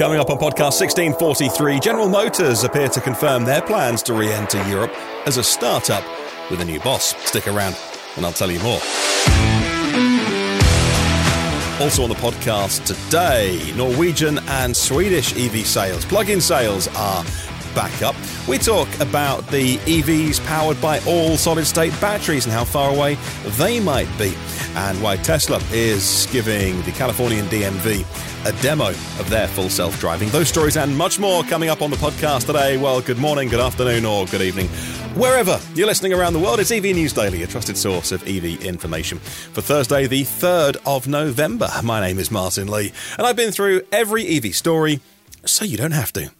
Coming up on podcast 1643, General Motors appear to confirm their plans to re enter Europe as a startup with a new boss. Stick around and I'll tell you more. Also on the podcast today, Norwegian and Swedish EV sales, plug in sales are back up. We talk about the EVs powered by all solid state batteries and how far away they might be, and why Tesla is giving the Californian DMV a demo of their full self driving. Those stories and much more coming up on the podcast today. Well, good morning, good afternoon, or good evening. Wherever you're listening around the world, it's EV News Daily, a trusted source of EV information. For Thursday, the 3rd of November, my name is Martyn Lee, and I've been through every EV story so you don't have to.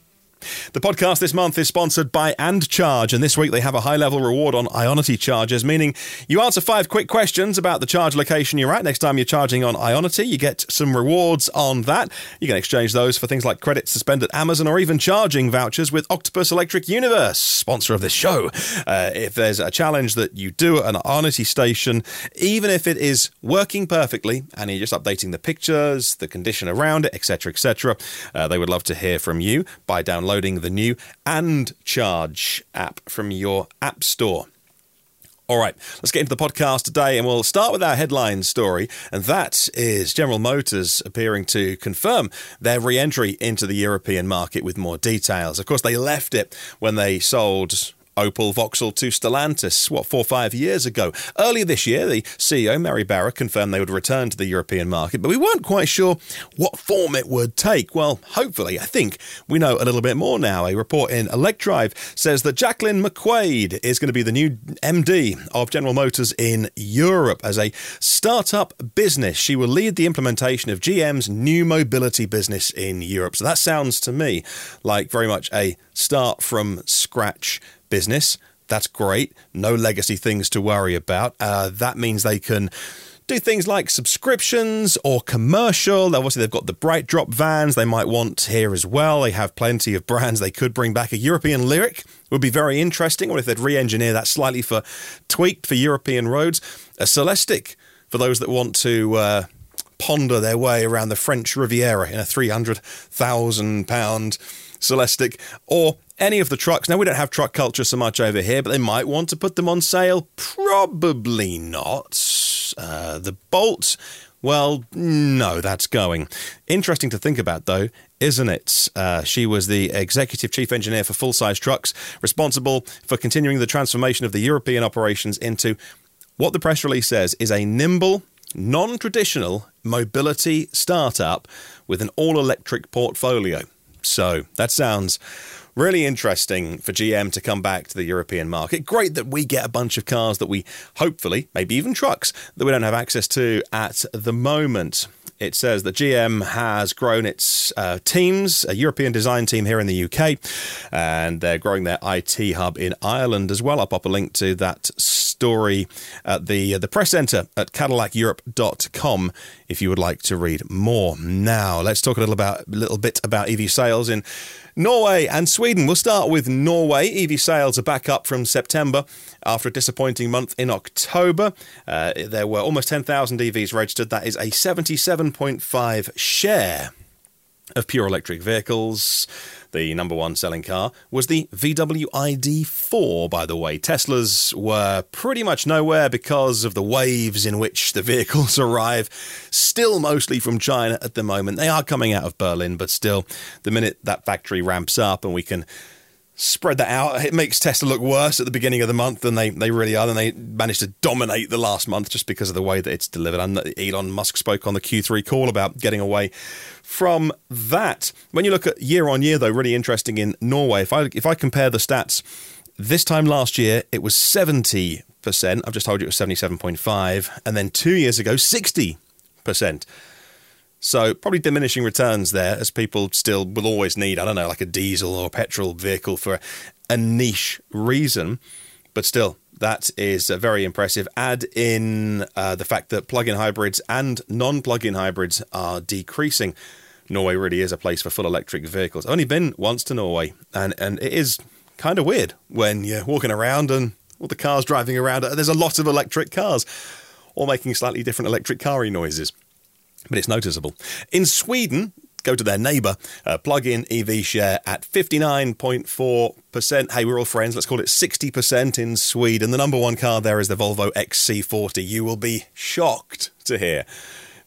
The podcast this month is sponsored by And Charge, and this week they have a high level reward on Ionity charges, meaning you answer five quick questions about the charge location you're at. Next time you're charging on Ionity, you get some rewards on that. You can exchange those for things like credits to spend at Amazon or even charging vouchers with Octopus Electric Universe, sponsor of this show. Uh, if there's a challenge that you do at an Ionity station, even if it is working perfectly and you're just updating the pictures, the condition around it, etc., etc., uh, they would love to hear from you by downloading downloading the new And Charge app from your App Store. All right, let's get into the podcast today, and we'll start with our headline story, and that is General Motors appearing to confirm their re entry into the European market with more details. Of course, they left it when they sold Opel Vauxhall to Stellantis, what, four or five years ago. Earlier this year, the CEO, Mary Barra, confirmed they would return to the European market, but we weren't quite sure what form it would take. Well, hopefully, I think we know a little bit more now. A report in Electrive says that Jaclyn McQuaid is going to be the new MD of General Motors in Europe as a startup business. She will lead the implementation of GM's new mobility business in Europe. So that sounds to me like very much a start from scratch business. That's great. No legacy things to worry about. Uh, that means they can do things like subscriptions or commercial. Obviously, they've got the BrightDrop vans they might want here as well. They have plenty of brands they could bring back. A European Lyriq would be very interesting. What if they'd re engineer that slightly for tweaked for European roads? A Celestiq for those that want to. Uh, ponder their way around the French Riviera in a £300,000 Celestiq, or any of the trucks. Now, we don't have truck culture so much over here, but they might want to put them on sale. Probably not. Uh, the Bolt, well, no, that's going. Interesting to think about, though, isn't it? Uh, she was the executive chief engineer for full size trucks, responsible for continuing the transformation of the European operations into what the press release says is a nimble, non traditional mobility startup with an all electric portfolio. So that sounds really interesting for GM to come back to the European market. Great that we get a bunch of cars that we hopefully, maybe even trucks, that we don't have access to at the moment it says that GM has grown its uh, teams, a European design team here in the UK, and they're growing their IT hub in Ireland as well. I'll pop a link to that story at the the press center at CadillacEurope.com if you would like to read more. Now, let's talk a little about a little bit about EV sales in Norway and Sweden. We'll start with Norway. EV sales are back up from September after a disappointing month in October. Uh, there were almost 10,000 EVs registered. That is a 77.5 share of pure electric vehicles. The number one selling car was the VW ID4, by the way. Teslas were pretty much nowhere because of the waves in which the vehicles arrive, still mostly from China at the moment. They are coming out of Berlin, but still, the minute that factory ramps up and we can spread that out. It makes Tesla look worse at the beginning of the month than they, they really are. Than they managed to dominate the last month just because of the way that it's delivered. And Elon Musk spoke on the Q3 call about getting away from that. When you look at year on year, though, really interesting in Norway. If I if I compare the stats, this time last year it was seventy percent. I've just told you it was seventy seven point five, and then two years ago sixty percent. So probably diminishing returns there as people still will always need, I don't know, like a diesel or petrol vehicle for a niche reason. But still, that is very impressive. Add in uh, the fact that plug in hybrids and non plug in hybrids are decreasing. Norway really is a place for full electric vehicles. I've only been once to Norway, and, and it is kind of weird when you're walking around and all the cars driving around. There's a lot of electric cars, all making slightly different electric car noises but it's noticeable. In Sweden, go to their neighbour, uh, plug in EV share at 59.4%. Hey, we're all friends. Let's call it 60% in Sweden. The number one car there is the Volvo XC40. You will be shocked to hear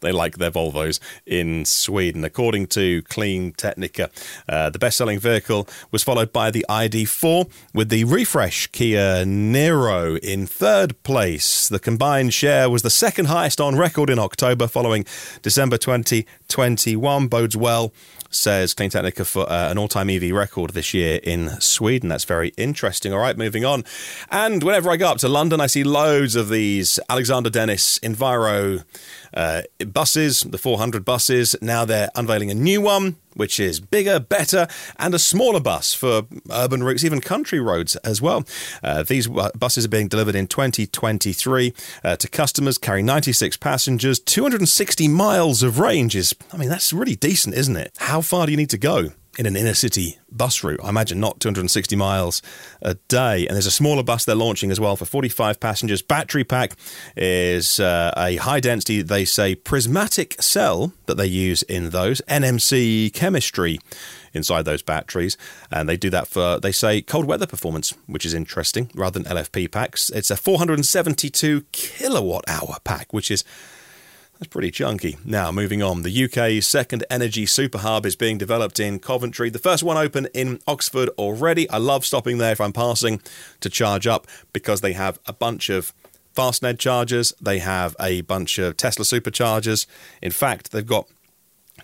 they like their Volvos in Sweden. According to CleanTechnica, uh, the best selling vehicle was followed by the ID4 with the refresh Kia Niro in third place. The combined share was the second highest on record in October following December 2021. Bodes well says CleanTechnica for uh, an all time EV record this year in Sweden. That's very interesting. All right, moving on. And whenever I go up to London, I see loads of these Alexander Dennis Enviro uh, buses, the 400 buses. Now they're unveiling a new one, which is bigger, better, and a smaller bus for urban routes, even country roads as well. Uh, these buses are being delivered in 2023 uh, to customers, carrying 96 passengers, 260 miles of range. Is I mean, that's really decent, isn't it? How far do you need to go? In an inner city bus route. I imagine not 260 miles a day. And there's a smaller bus they're launching as well for 45 passengers. Battery pack is uh, a high density, they say, prismatic cell that they use in those, NMC chemistry inside those batteries. And they do that for, they say, cold weather performance, which is interesting rather than LFP packs. It's a 472 kilowatt hour pack, which is that's pretty chunky. Now, moving on. The UK's second energy super hub is being developed in Coventry. The first one open in Oxford already. I love stopping there if I'm passing to charge up because they have a bunch of FastNed chargers. They have a bunch of Tesla superchargers. In fact, they've got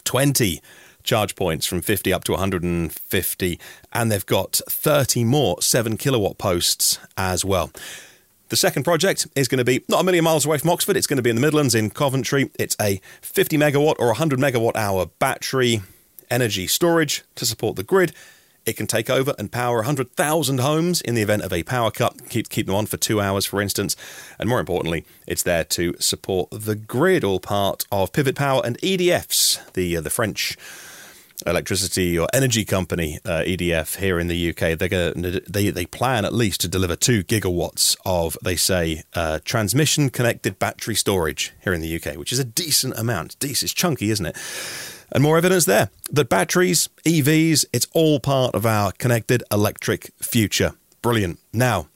20 charge points from 50 up to 150, and they've got 30 more 7 kilowatt posts as well. The second project is going to be not a million miles away from Oxford. It's going to be in the Midlands in Coventry. It's a 50 megawatt or 100 megawatt hour battery energy storage to support the grid. It can take over and power 100,000 homes in the event of a power cut, keep, keep them on for two hours, for instance. And more importantly, it's there to support the grid, all part of Pivot Power and EDF's, the, uh, the French electricity or energy company uh, EDF here in the UK, they're gonna, they they plan at least to deliver two gigawatts of they say uh, transmission connected battery storage here in the UK, which is a decent amount. Decent, it's chunky, isn't it? And more evidence there that batteries, EVs, it's all part of our connected electric future. Brilliant. Now,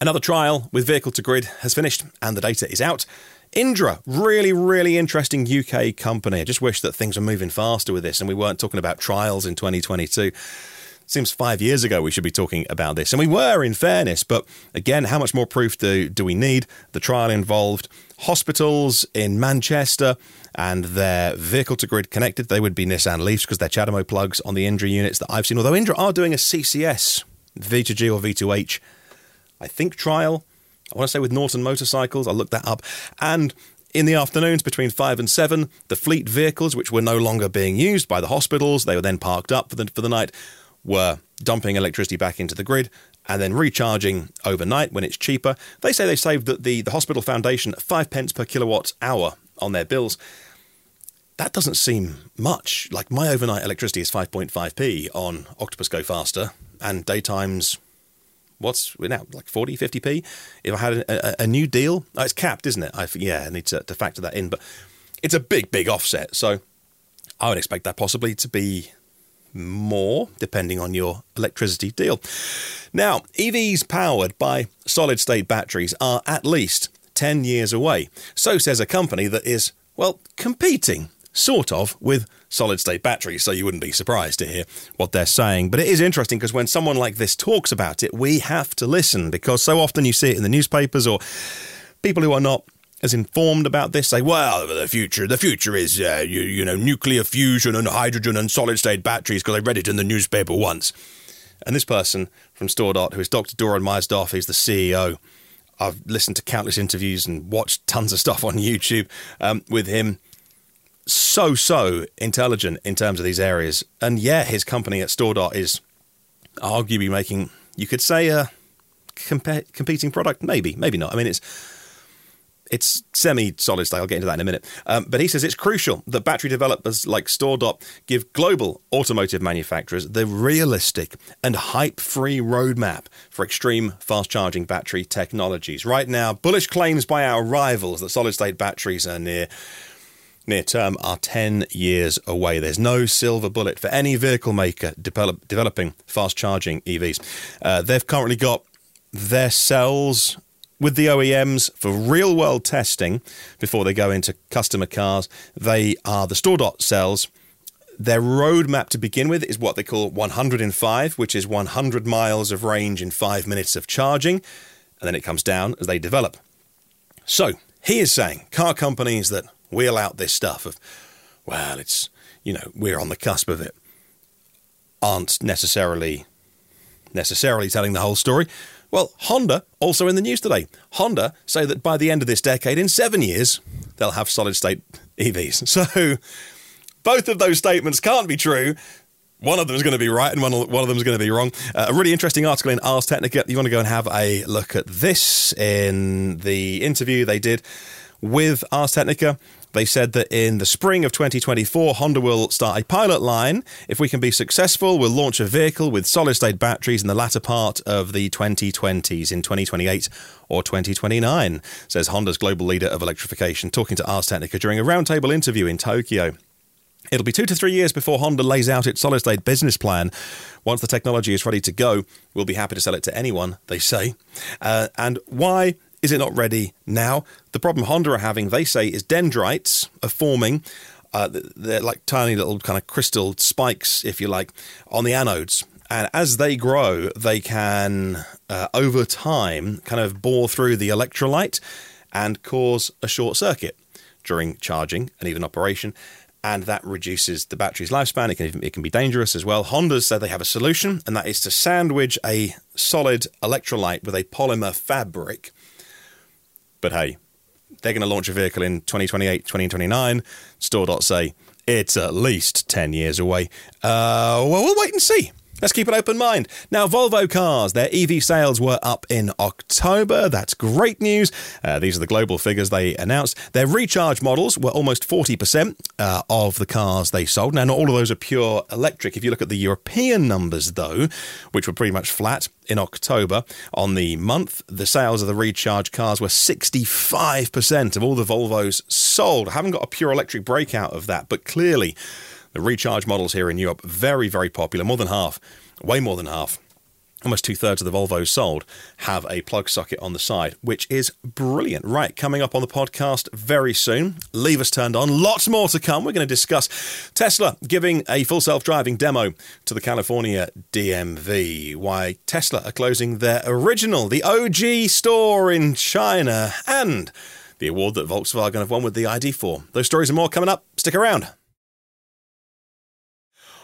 another trial with vehicle to grid has finished and the data is out. Indra, really, really interesting UK company. I just wish that things were moving faster with this and we weren't talking about trials in 2022. Seems five years ago we should be talking about this. And we were, in fairness, but again, how much more proof do, do we need? The trial involved hospitals in Manchester and their vehicle to grid connected. They would be Nissan Leafs because they're CHAdeMO plugs on the Indra units that I've seen. Although Indra are doing a CCS V2G or V2H, I think, trial I want to say with Norton Motorcycles. I'll look that up. And in the afternoons between 5 and 7, the fleet vehicles, which were no longer being used by the hospitals, they were then parked up for the, for the night, were dumping electricity back into the grid and then recharging overnight when it's cheaper. They say they saved the, the, the hospital foundation 5 pence per kilowatt hour on their bills. That doesn't seem much. Like my overnight electricity is 5.5p on Octopus Go Faster, and daytime's what's now like 40 50p if i had a, a, a new deal oh, it's capped isn't it? I, yeah i need to, to factor that in but it's a big big offset. So i would expect that possibly to be more depending on your electricity deal. Now evs powered by solid state batteries are at least 10 years away. So says a company that is well competing sort of with solid state batteries, so you wouldn't be surprised to hear what they're saying. But it is interesting because when someone like this talks about it, we have to listen because so often you see it in the newspapers or people who are not as informed about this say, well, the future, the future is, uh, you, you know, nuclear fusion and hydrogen and solid state batteries because I read it in the newspaper once. And this person from StoreDot, who is Dr. Doron Myersdorf, he's the CEO. I've listened to countless interviews and watched tons of stuff on YouTube um, with him so so intelligent in terms of these areas, and yeah, his company at StoreDot is arguably making you could say a comp- competing product. Maybe, maybe not. I mean, it's it's semi solid state. I'll get into that in a minute. Um, but he says it's crucial that battery developers like StoreDot give global automotive manufacturers the realistic and hype free roadmap for extreme fast charging battery technologies. Right now, bullish claims by our rivals that solid state batteries are near near term are 10 years away. There's no silver bullet for any vehicle maker develop, developing fast charging EVs. Uh, they've currently got their cells with the OEMs for real world testing before they go into customer cars. They are the StoreDot cells. Their roadmap to begin with is what they call 100 in 5, which is 100 miles of range in five minutes of charging. And then it comes down as they develop. So he is saying car companies that wheel out this stuff of, well, it's, you know, we're on the cusp of it, aren't necessarily necessarily telling the whole story. Well, Honda, also in the news today. Honda say that by the end of this decade, in seven years, they'll have solid state EVs. So both of those statements can't be true. One of them is going to be right and one one of them is going to be wrong. Uh, a really interesting article in Ars Technica. You want to go and have a look at this in the interview they did with Ars Technica. They said that in the spring of 2024, Honda will start a pilot line. If we can be successful, we'll launch a vehicle with solid state batteries in the latter part of the 2020s in 2028 or 2029, says Honda's global leader of electrification, talking to Ars Technica during a roundtable interview in Tokyo. It'll be two to three years before Honda lays out its solid state business plan. Once the technology is ready to go, we'll be happy to sell it to anyone, they say. Uh, and why is it not ready now? The problem Honda are having, they say, is dendrites are forming. Uh, they're like tiny little kind of crystal spikes, if you like, on the anodes. And as they grow, they can, uh, over time, kind of bore through the electrolyte and cause a short circuit during charging and even operation. And that reduces the battery's lifespan. It can, it can be dangerous as well. Honda said they have a solution, and that is to sandwich a solid electrolyte with a polymer fabric but hey, they're going to launch a vehicle in 2028, 2029. Store say it's at least 10 years away. Uh, well, we'll wait and see. Let's keep an open mind. Now, Volvo cars, their EV sales were up in October. That's great news. Uh, these are the global figures they announced. Their recharge models were almost 40% uh, of the cars they sold. Now, not all of those are pure electric. If you look at the European numbers, though, which were pretty much flat in October on the month, the sales of the recharge cars were 65% of all the Volvos sold. I haven't got a pure electric breakout of that, but clearly, the recharge models here in Europe, very, very popular. More than half, way more than half. Almost two thirds of the Volvos sold have a plug socket on the side, which is brilliant. Right, coming up on the podcast very soon, leave us turned on. Lots more to come. We're going to discuss Tesla giving a full self driving demo to the California DMV, why Tesla are closing their original, the OG store in China, and the award that Volkswagen have won with the ID4. Those stories and more coming up. Stick around.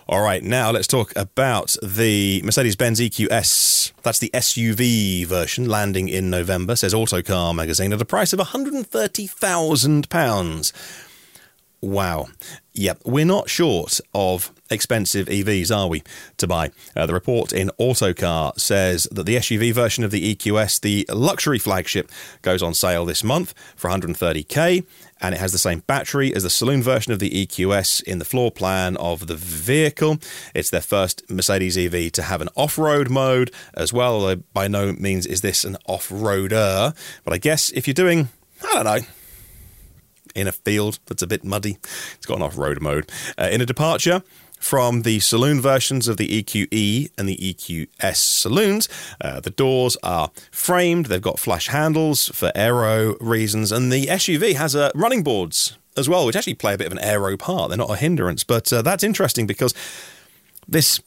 All right, now let's talk about the Mercedes Benz EQS. That's the SUV version landing in November, says Autocar magazine, at a price of £130,000. Wow. Yep, we're not short of expensive EVs, are we, to buy? Uh, the report in Autocar says that the SUV version of the EQS, the luxury flagship, goes on sale this month for 130k and it has the same battery as the saloon version of the EQS in the floor plan of the vehicle. It's their first Mercedes EV to have an off road mode as well, although by no means is this an off roader. But I guess if you're doing, I don't know, in a field that's a bit muddy, it's got an off road mode. Uh, in a departure, from the saloon versions of the EQE and the EQS saloons. Uh, the doors are framed, they've got flush handles for aero reasons, and the SUV has uh, running boards as well, which actually play a bit of an aero part. They're not a hindrance, but uh, that's interesting because this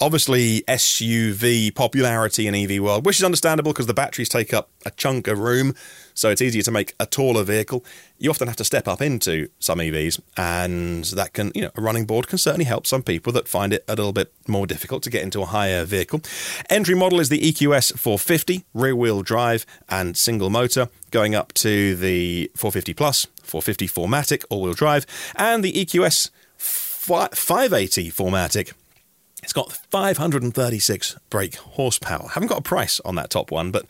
obviously SUV popularity in EV world, which is understandable because the batteries take up a chunk of room, so it's easier to make a taller vehicle. You often have to step up into some EVs, and that can, you know, a running board can certainly help some people that find it a little bit more difficult to get into a higher vehicle. Entry model is the EQS 450, rear wheel drive and single motor, going up to the 450 Plus, 450 4MATIC, all wheel drive, and the EQS 580 4MATIC it's got 536 brake horsepower. Haven't got a price on that top one, but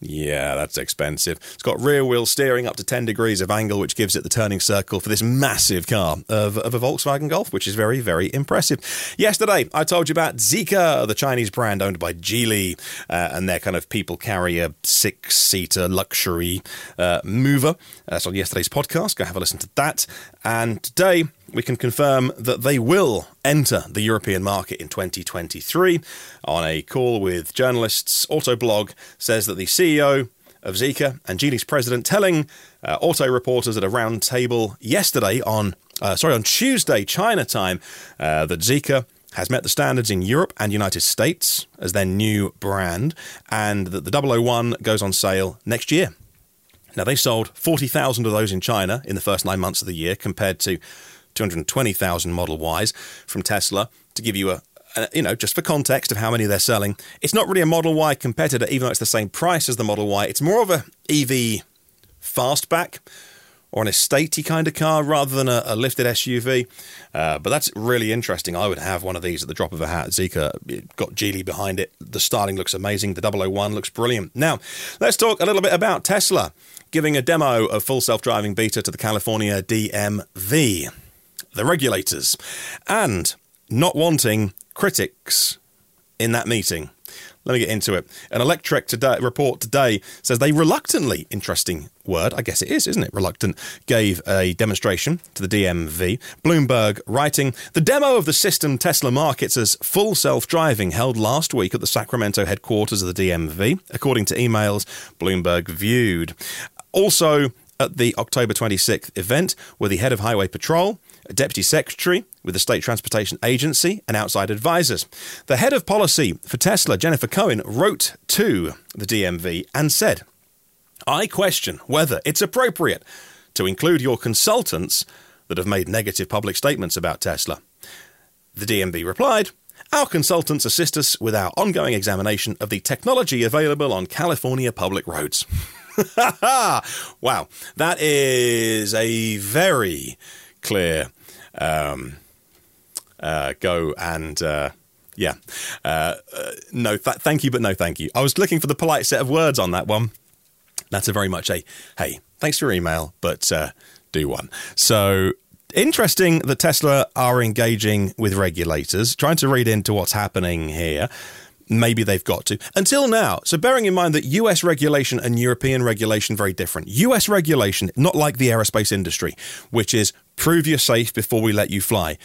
Yeah, that's expensive. It's got rear wheel steering up to 10 degrees of angle, which gives it the turning circle for this massive car of, of a Volkswagen Golf, which is very, very impressive. Yesterday, I told you about Zeekr, the Chinese brand owned by Geely, uh, and their kind of people carrier six seater luxury uh, mover. That's on yesterday's podcast. Go have a listen to that. And today, we can confirm that they will enter the European market in 2023. On a call with journalists, Autoblog says that the CEO of Zeekr and Geely's president telling uh, auto reporters at a round table yesterday on, uh, sorry, on Tuesday, China time, uh, that Zeekr has met the standards in Europe and United States as their new brand, and that the 001 goes on sale next year. Now, they sold 40,000 of those in China in the first nine months of the year compared to 220,000 Model Ys from Tesla to give you a, a, you know, just for context of how many they're selling. It's not really a Model Y competitor, even though it's the same price as the Model Y. It's more of a EV fastback or an estatey kind of car rather than a, a lifted SUV. Uh, but that's really interesting. I would have one of these at the drop of a hat. Zeekr got Geely behind it. The styling looks amazing. The 001 looks brilliant. Now, let's talk a little bit about Tesla giving a demo of full self driving beta to the California DMV the regulators, and not wanting critics in that meeting. Let me get into it. An Electrek today, report today says they reluctantly, interesting word, I guess it is, isn't it? Reluctant, gave a demonstration to the DMV. Bloomberg writing The demo of the system Tesla markets as full self driving held last week at the Sacramento headquarters of the DMV, according to emails Bloomberg viewed. Also, at the October 26th event were the head of Highway Patrol, a deputy secretary with the State Transportation Agency, and outside advisors. The head of policy for Tesla, Jennifer Cohen, wrote to the DMV and said, I question whether it's appropriate to include your consultants that have made negative public statements about Tesla. The DMV replied, Our consultants assist us with our ongoing examination of the technology available on California public roads. wow, that is a very clear um, uh, go and uh, yeah, uh, uh, no, th- thank you, but no, thank you. I was looking for the polite set of words on that one. That's a very much a hey, thanks for your email, but uh, do one. So interesting that Tesla are engaging with regulators, trying to read into what's happening here. Maybe they've got to. Until now, so bearing in mind that US regulation and European regulation very different. US regulation, not like the aerospace industry, which is prove you're safe before we let you fly.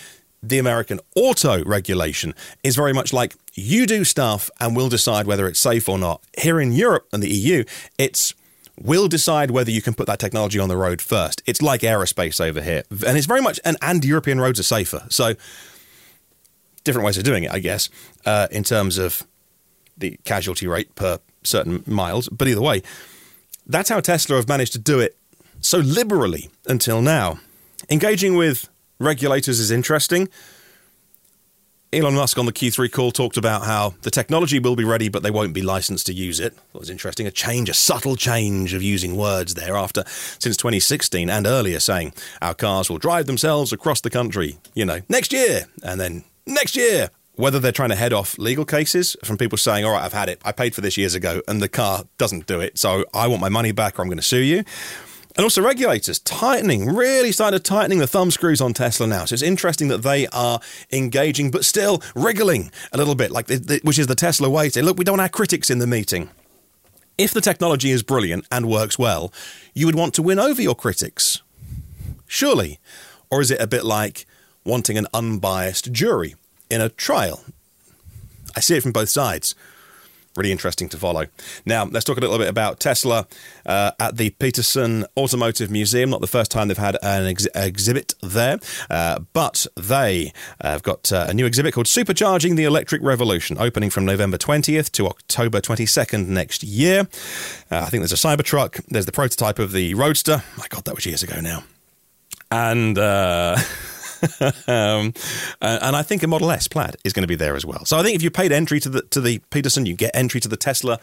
The American auto regulation is very much like you do stuff and we'll decide whether it's safe or not. Here in Europe and the EU, it's we'll decide whether you can put that technology on the road first. It's like aerospace over here. And it's very much, and, and European roads are safer. So, different ways of doing it, I guess, uh, in terms of the casualty rate per certain miles. But either way, that's how Tesla have managed to do it so liberally until now. Engaging with regulators is interesting. Elon Musk on the Q3 call talked about how the technology will be ready, but they won't be licensed to use it. That was interesting. A change, a subtle change of using words thereafter since 2016 and earlier saying our cars will drive themselves across the country, you know, next year. And then next year, whether they're trying to head off legal cases from people saying, all right, I've had it. I paid for this years ago and the car doesn't do it. So I want my money back or I'm going to sue you. And also regulators tightening, really started tightening the thumb screws on Tesla now. So it's interesting that they are engaging, but still wriggling a little bit, like the, the, which is the Tesla way. Say, look, we don't want our critics in the meeting. If the technology is brilliant and works well, you would want to win over your critics, surely. Or is it a bit like wanting an unbiased jury in a trial? I see it from both sides really interesting to follow. Now, let's talk a little bit about Tesla uh, at the Petersen Automotive Museum. Not the first time they've had an ex- exhibit there, uh, but they have got uh, a new exhibit called Supercharging the Electric Revolution, opening from November 20th to October 22nd next year. Uh, I think there's a Cybertruck, there's the prototype of the Roadster. My God, that was years ago now. And. Um, and I think a Model S Plaid is going to be there as well. So I think if you paid entry to the to the Petersen, you get entry to the Tesla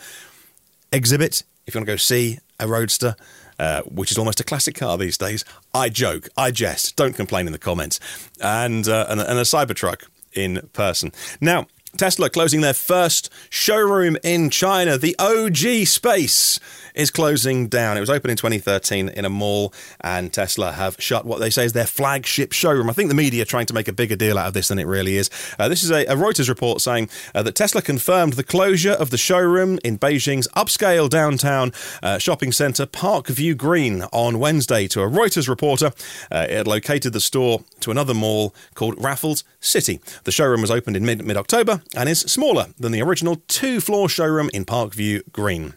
exhibit. If you want to go see a Roadster, uh, which is almost a classic car these days, I joke, I jest. Don't complain in the comments. And uh, and, and a Cybertruck in person. Now, Tesla closing their first showroom in China. The OG space is closing down. It was open in 2013 in a mall, and Tesla have shut what they say is their flagship showroom. I think the media are trying to make a bigger deal out of this than it really is. Uh, this is a, a, Reuters report saying uh, that Tesla confirmed the closure of the showroom in Beijing's upscale downtown uh, shopping centre, Parkview Green, on Wednesday to a Reuters reporter. Uh, it had located the store to another mall called Raffles City. The showroom was opened in mid October and is smaller than the original two floor showroom in Parkview Green.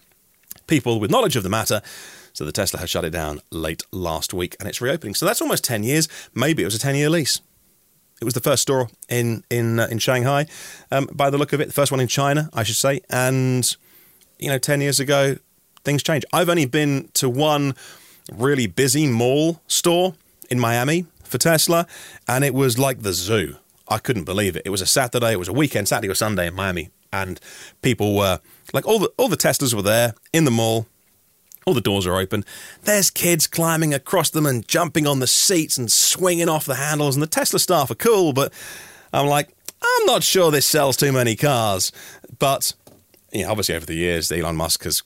People with knowledge of the matter so the Tesla has shut it down late last week and it's reopening. So that's almost 10 years. Maybe it was a 10 year lease. It was the first store in in uh, in Shanghai, um, by the look of it, the first one in China, I should say. And you know, ten years ago, things changed. I've only been to one really busy mall store in Miami for Tesla, and it was like the zoo. I couldn't believe it. It was a Saturday, it was a weekend, Saturday or Sunday in Miami, and people were like all the all the Teslas were there in the mall. All the doors are open. There's kids climbing across them and jumping on the seats and swinging off the handles. And the Tesla staff are cool, but I'm like, I'm not sure this sells too many cars. But you know, obviously, over the years, Elon Musk has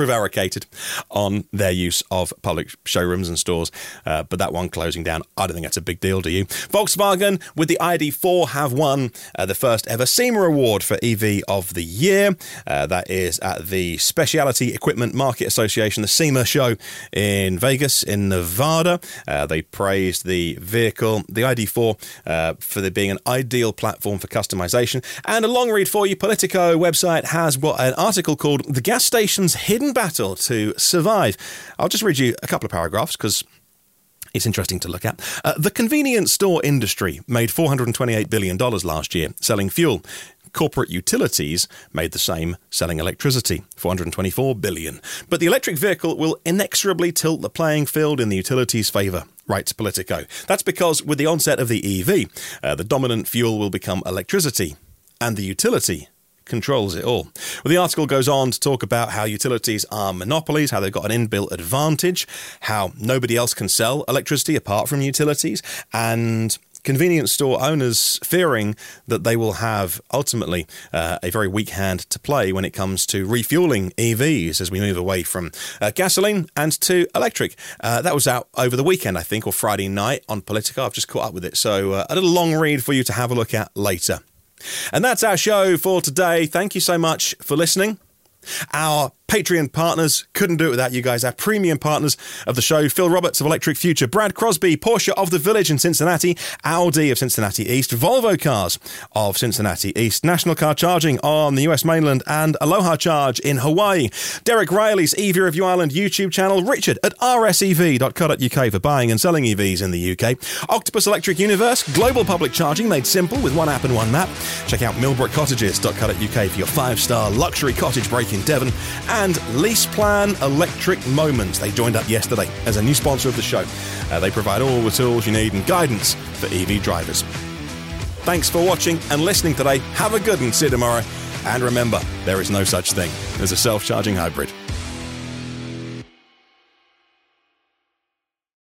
prevaricated on their use of public showrooms and stores. Uh, but that one closing down, I don't think that's a big deal, do you? Volkswagen with the ID4 have won uh, the first ever SEMA award for EV of the year. Uh, that is at the Specialty Equipment Market Association, the SEMA show in Vegas, in Nevada. Uh, they praised the vehicle, the ID4, uh, for there being an ideal platform for customization. And a long read for you, Politico website has what an article called The Gas Station's Hidden battle to survive. I'll just read you a couple of paragraphs because it's interesting to look at. Uh, the convenience store industry made $428 billion last year selling fuel. Corporate utilities made the same selling electricity, 424 billion. But the electric vehicle will inexorably tilt the playing field in the utilities' favour writes Politico. That's because with the onset of the EV, uh, the dominant fuel will become electricity, and the utility controls it all. Well, the article goes on to talk about how utilities are monopolies, how they've got an inbuilt advantage, how nobody else can sell electricity apart from utilities, and convenience store owners fearing that they will have ultimately uh, a very weak hand to play when it comes to refueling EVs as we move away from uh, gasoline and to electric. Uh, that was out over the weekend, I think, or Friday night on Politico. I've just caught up with it. So uh, a little long read for you to have a look at later. And that's our show for today. Thank you so much for listening. Our Patreon partners. Couldn't do it without you guys. Our premium partners of the show Phil Roberts of Electric Future, Brad Crosby, Porsche of the Village in Cincinnati, Audi of Cincinnati East, Volvo Cars of Cincinnati East, National Car Charging on the US mainland, and Aloha Charge in Hawaii. Derek Riley's EV Review Ireland YouTube channel, Richard at rsev.co.uk for buying and selling EVs in the UK, Octopus Electric Universe, global public charging made simple with one app and one map. Check out millbrookcottages.co.uk for your five star luxury cottage break in Devon. And and LeasePlan Electric Moments. They joined up yesterday as a new sponsor of the show. Uh, they provide all the tools you need and guidance for EV drivers. Thanks for watching and listening today. Have a good one. See you tomorrow. And remember, there is no such thing as a self charging hybrid.